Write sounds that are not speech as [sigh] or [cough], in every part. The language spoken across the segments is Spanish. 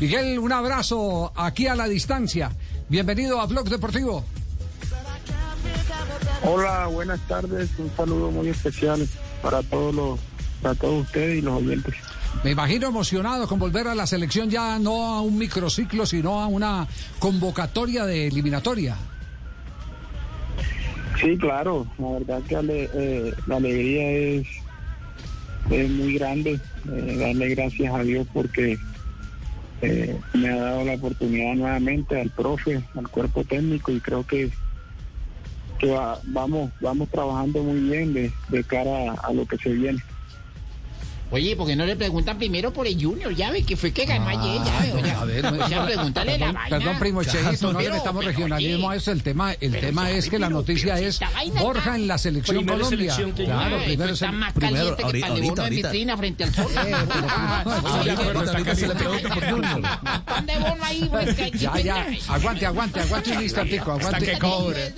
Miguel, un abrazo aquí a la distancia. Bienvenido a Blog Deportivo. Hola, buenas tardes. Un saludo muy especial para todos los, para todos ustedes y los oyentes. Me imagino emocionado con volver a la selección ya no a un microciclo, sino a una convocatoria de eliminatoria. Sí, claro. La verdad que ale- eh, la alegría es, es muy grande. Eh, darle gracias a Dios porque eh, me ha dado la oportunidad nuevamente al profe, al cuerpo técnico y creo que que va- vamos vamos trabajando muy bien de, de cara a lo que se viene. Oye, ¿por qué no le preguntan primero por el Junior? Ya ve que fue que ganó ayer, ya ve. oye. A ver, o sea, pregúntale la perdón, vaina. perdón, primo Cheito, no le Pero, metamos regionalismo oye, a eso. El tema, el tema es que la noticia pero es Borja en la selección Colombia. selección que claro, Ay, primero está más primero, caliente que ahorita, para el bono en ahorita. vitrina frente al [laughs] sol. Ah, Ahorita, ahorita. Que- Ya, ya, aguante, aguante, aguante un instantico, aguante, que cobre.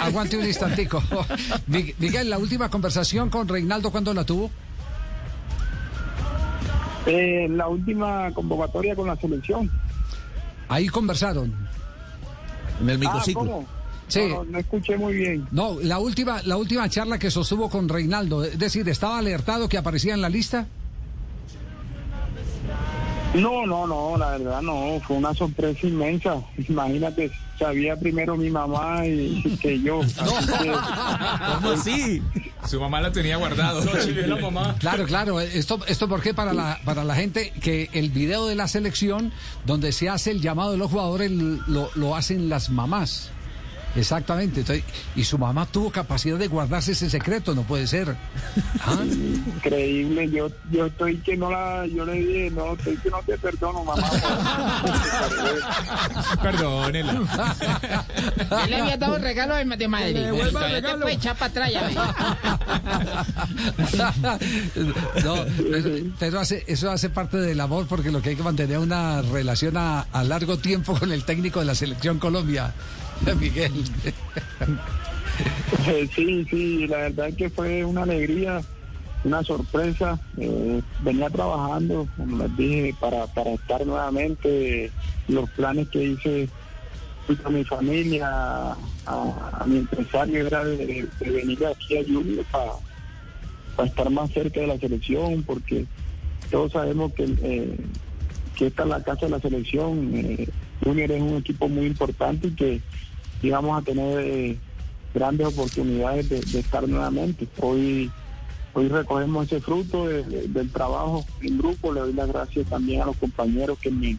aguante, un instantico. [laughs] Mi- Miguel, la última conversación con Reinaldo, ¿cuándo la tuvo? Eh, la última convocatoria con la selección. Ahí conversaron. En el Ah, microciclo. ¿cómo? Sí. No, no, no escuché muy bien. No, la última, la última charla que sostuvo con Reinaldo, es decir, ¿estaba alertado que aparecía en la lista? No, no, no, la verdad no, fue una sorpresa inmensa. [laughs] Imagínate, sabía primero mi mamá y, que yo. [laughs] Así que, ¿Cómo así? Su mamá la tenía guardado. la mamá. Claro, claro. Esto, esto porque para la, para la gente que el video de la selección, donde se hace el llamado de los jugadores, lo, lo hacen las mamás. Exactamente. Entonces, y su mamá tuvo capacidad de guardarse ese secreto, no puede ser. [laughs] Ah, increíble, yo, yo estoy que no la, yo le dije, no, estoy que no te perdono, mamá. Perdónela. [laughs] Yo le había dado el regalo de, de Madrid. devuelva el Entonces, regalo. te puedes echar para atrás, ya [laughs] no, pero, pero hace, eso hace parte del amor porque lo que hay que mantener una relación a, a largo tiempo con el técnico de la selección Colombia, [laughs] Miguel. Eh, sí, sí, la verdad es que fue una alegría, una sorpresa. Eh, venía trabajando, como les dije, para, para estar nuevamente. Los planes que hice con mi familia, a, a mi empresario, era de, venir aquí a Junior para, para estar más cerca de la selección, porque todos sabemos que, eh, que esta es la casa de la selección. Eh, Junior es un equipo muy importante y que íbamos a tener eh, grandes oportunidades de, estar nuevamente. Hoy hoy recogemos ese fruto de- de- del trabajo en grupo. Le doy las gracias también a los compañeros que me,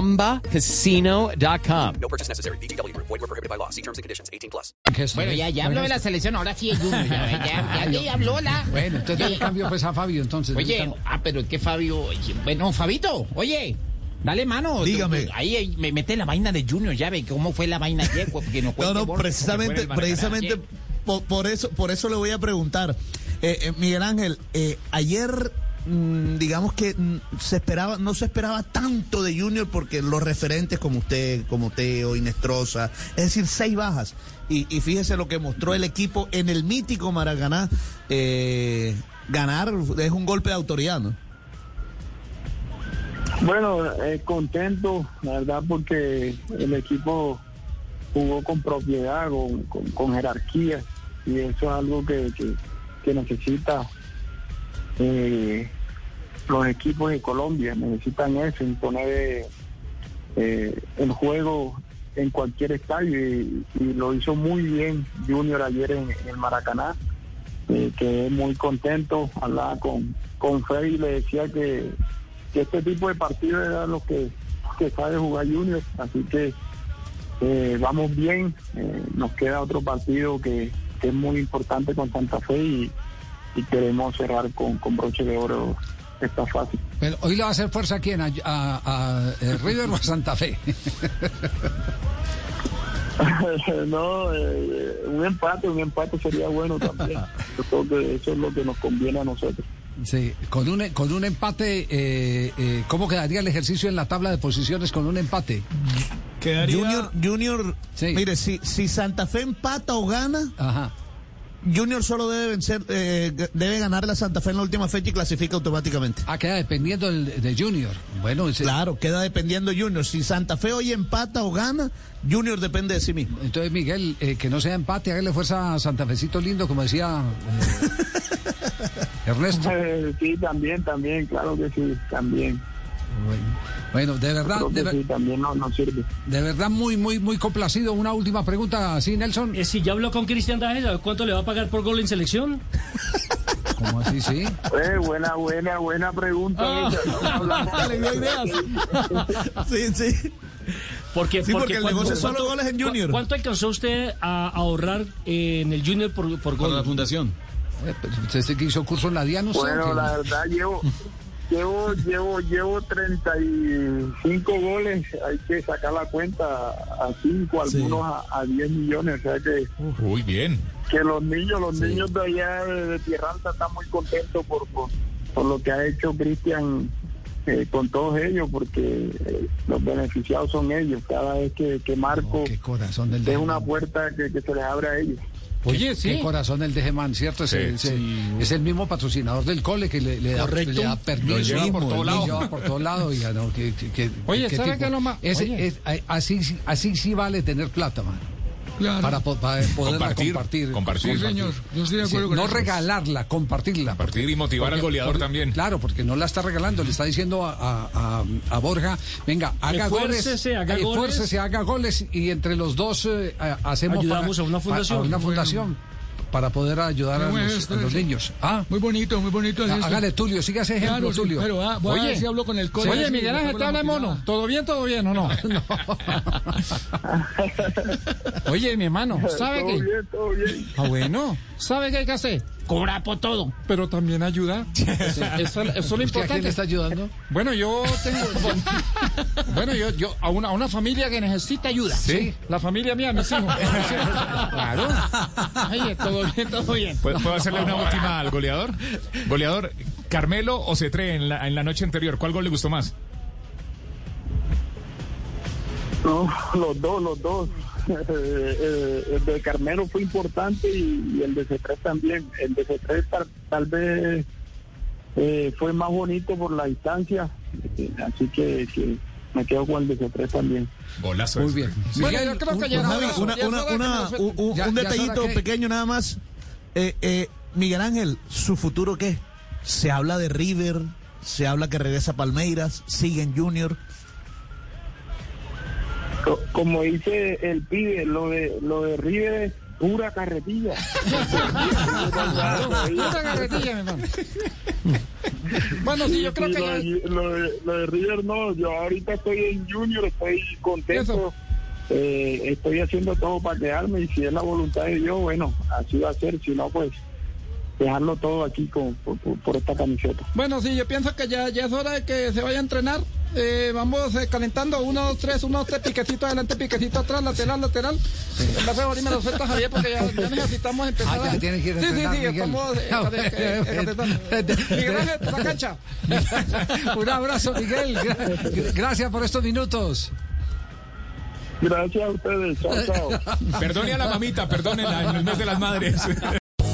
chumbacasino.com. No purchase necessary. VGW Group. Void were prohibited by law. See terms and conditions. 18 plus. Bueno, ya, ya habló de la selección, ahora sí es Junior. Ya, ya, ya, ya habló la. Bueno, entonces le cambio pues a Fabio entonces. Oye, ah, pero es que Fabio. oye, Bueno, Fabito, oye. Dale mano. Dígame. Ahí, ahí, me mete la vaina de Junior, ya ve cómo fue la vaina ayer. Porque no, [laughs] No, Borja, precisamente, el precisamente por, por eso, por eso le voy a preguntar. Eh, eh, Miguel Ángel, eh, ayer digamos que mm, se esperaba, no se esperaba tanto de Junior porque los referentes como usted, como Teo, Inestrosa, es decir, seis bajas. Y, fíjese lo que mostró el equipo en el mítico Maracaná. eh, ganar es un golpe de autoridad, ¿no? Bueno, eh, contento, la verdad, porque el equipo jugó con propiedad, con, con, con jerarquía, y eso es algo que, que necesita eh, los equipos de Colombia, necesitan eso, imponer eh, el juego en cualquier estadio y, lo hizo muy bien Junior ayer en, el Maracaná. Eh, quedé muy contento, hablaba con, con Freddy y le decía que, este tipo de partidos era lo que, que sabe jugar Junior, así que eh, vamos bien, eh, nos queda otro partido que, que es muy importante con Santa Fe y, y queremos cerrar con, con broche de oro esta fase. Pero hoy le va a hacer fuerza a quién, a, a- a, eh, River o a Santa Fe. [laughs] no, eh, un empate, un empate sería bueno también. [laughs] Yo creo que eso es lo que nos conviene a nosotros. Sí, con un, con un empate, eh, eh, ¿cómo quedaría el ejercicio en la tabla de posiciones con un empate? Quedaría... Junior, Junior, Sí. mire, si, si Santa Fe empata o gana, Ajá. Junior solo debe vencer, eh, debe ganar la Santa Fe en la última fecha y clasifica automáticamente. Ah, queda dependiendo del, de Junior. Bueno, ese- Claro, queda dependiendo Junior. Si Santa Fe hoy empata o gana, Junior depende de sí mismo. entonces Miguel, eh, que no sea empate, hágale fuerza a Santa Fecito lindo, como decía eh, [laughs] Ernesto. Eh, sí, también, también, claro que sí, también. Bueno, bueno, de verdad, de, ver- sí, también nos nos sirve. de verdad muy, muy, muy complacido. Una última pregunta, ¿sí, Nelson? Eh, si ya habló con Cristian Dajes, ¿sabe cuánto le va a pagar por gol en selección? [laughs] ¿Cómo así, sí? Eh, buena, buena, buena pregunta. Ah. [laughs] Le dio ideas. Sí, sí. Porque, Sí, porque el ¿cuánto- negocio es solo cuánto- goles en Junior. cu- ¿Cuánto alcanzó usted a ahorrar eh, en el Junior por, por Por la gol? fundación. Eh, ¿Usted que hizo curso en la DIAN? ¿usted o Bueno, la verdad, llevo, llevo, llevo, llevo 35 goles. Hay que sacar la cuenta a 5, Sí. algunos a, a 10 millones. O sea que, Uy, bien. que los niños, los niños de allá de, de Tierra Alta están muy contentos por, por, por lo que ha hecho Cristian eh, con todos ellos, porque eh, los beneficiados son ellos. Cada vez que, que Marco Oh, qué corazón del es una puerta que, que se les abre a ellos. Oye, Qué sí. corazón el de Gemán, ¿cierto? Es, Sí, el- sí. es el mismo patrocinador del cole que le, le da, le da permiso. Lo lleva por todo lado. lleva por todo lado. oiga, no, que- Oye, qué ¿sabe tipo? qué es lo más- Ese- es- así, sí- así sí vale tener plata, man. Para, po- para poderla Compartir, compartir. compartir. Sí, señor. Yo estoy de acuerdo no regalarla, compartirla. Compartir y motivar al goleador también. Claro, porque no la está regalando, le está diciendo a, a- a- a Borja, venga, haga Esfuércese, goles, haga eh, goles. esfuércese, haga goles y entre los dos eh, hacemos Ayudamos para- a una fundación. a una fundación para poder ayudar a los, a los niños. Ah, Muy bonito, muy bonito. es esto. hágale Tulio, siga ese ejemplo, Claro, Tulio. pero ah, voy a ver si hablo con el cole. Oye, Sí, Miguel Ángel, ¿te la habla mono? ¿Todo bien, todo bien o no? [laughs] Oye, mi hermano, ¿sabe todo bien, todo bien. Ah, bueno, ¿sabe qué hay que hacer? Cobrar por todo, pero también ayudar. Eso, [laughs] eso- eso es lo [laughs] ¿Usted a quién le importante. está ayudando? Bueno, yo tengo. [laughs] Bueno, yo, yo a una, a una familia que necesita ayuda. Sí. La familia mía, mis hijos. Claro. Oye, todo bien, todo bien. ¿Puedo puedo hacerle una última al goleador? Goleador, ¿Carmelo o Cetré en la, en la noche anterior? ¿Cuál gol le gustó más? No, los dos, los dos. Eh, el de Carmelo fue importante y, y el de C3 también. El de C3 tal, tal vez eh, fue más bonito por la distancia, eh, así que, que me quedo con el de C3 también. Golazo. Muy bien. Bueno, Miguel, yo creo que un- ya detallito que- pequeño nada más. Eh, eh, Miguel Ángel, ¿su futuro qué? Se habla de River, se habla que regresa a Palmeiras, sigue en Junior. Co- Como dice el pibe, lo de, lo de River es pura carretilla. [laughs] Pura carretilla, mi hermano. Bueno, sí, yo creo Sí, que lo, ya. de, lo de- lo de River no, yo ahorita estoy en Junior, estoy contento, eh, estoy haciendo todo para quedarme y si es la voluntad de Dios, bueno, así va a ser, si no, pues dejarlo todo aquí con, por, por- por esta camiseta. Bueno, sí, yo pienso que ya, ya es hora de que se vaya a entrenar. Eh, vamos eh, calentando, uno, dos, tres, uno, dos, tres, piquecito adelante, piquecito atrás, lateral, lateral. En base ahorita me lo suelta Javier porque ya, ya necesitamos empezar. Ah, ya a- tiene que ir a Sí, sí, entrenar, sí, Miguel. estamos eh, Ah, eh, calentando. Miguel Ángel, por la cancha. [laughs] Un abrazo, Miguel. Gra- Gracias por estos minutos. Gracias a ustedes, chao, chao. [laughs] Perdone a la mamita, perdónenla en el mes de las madres. [laughs]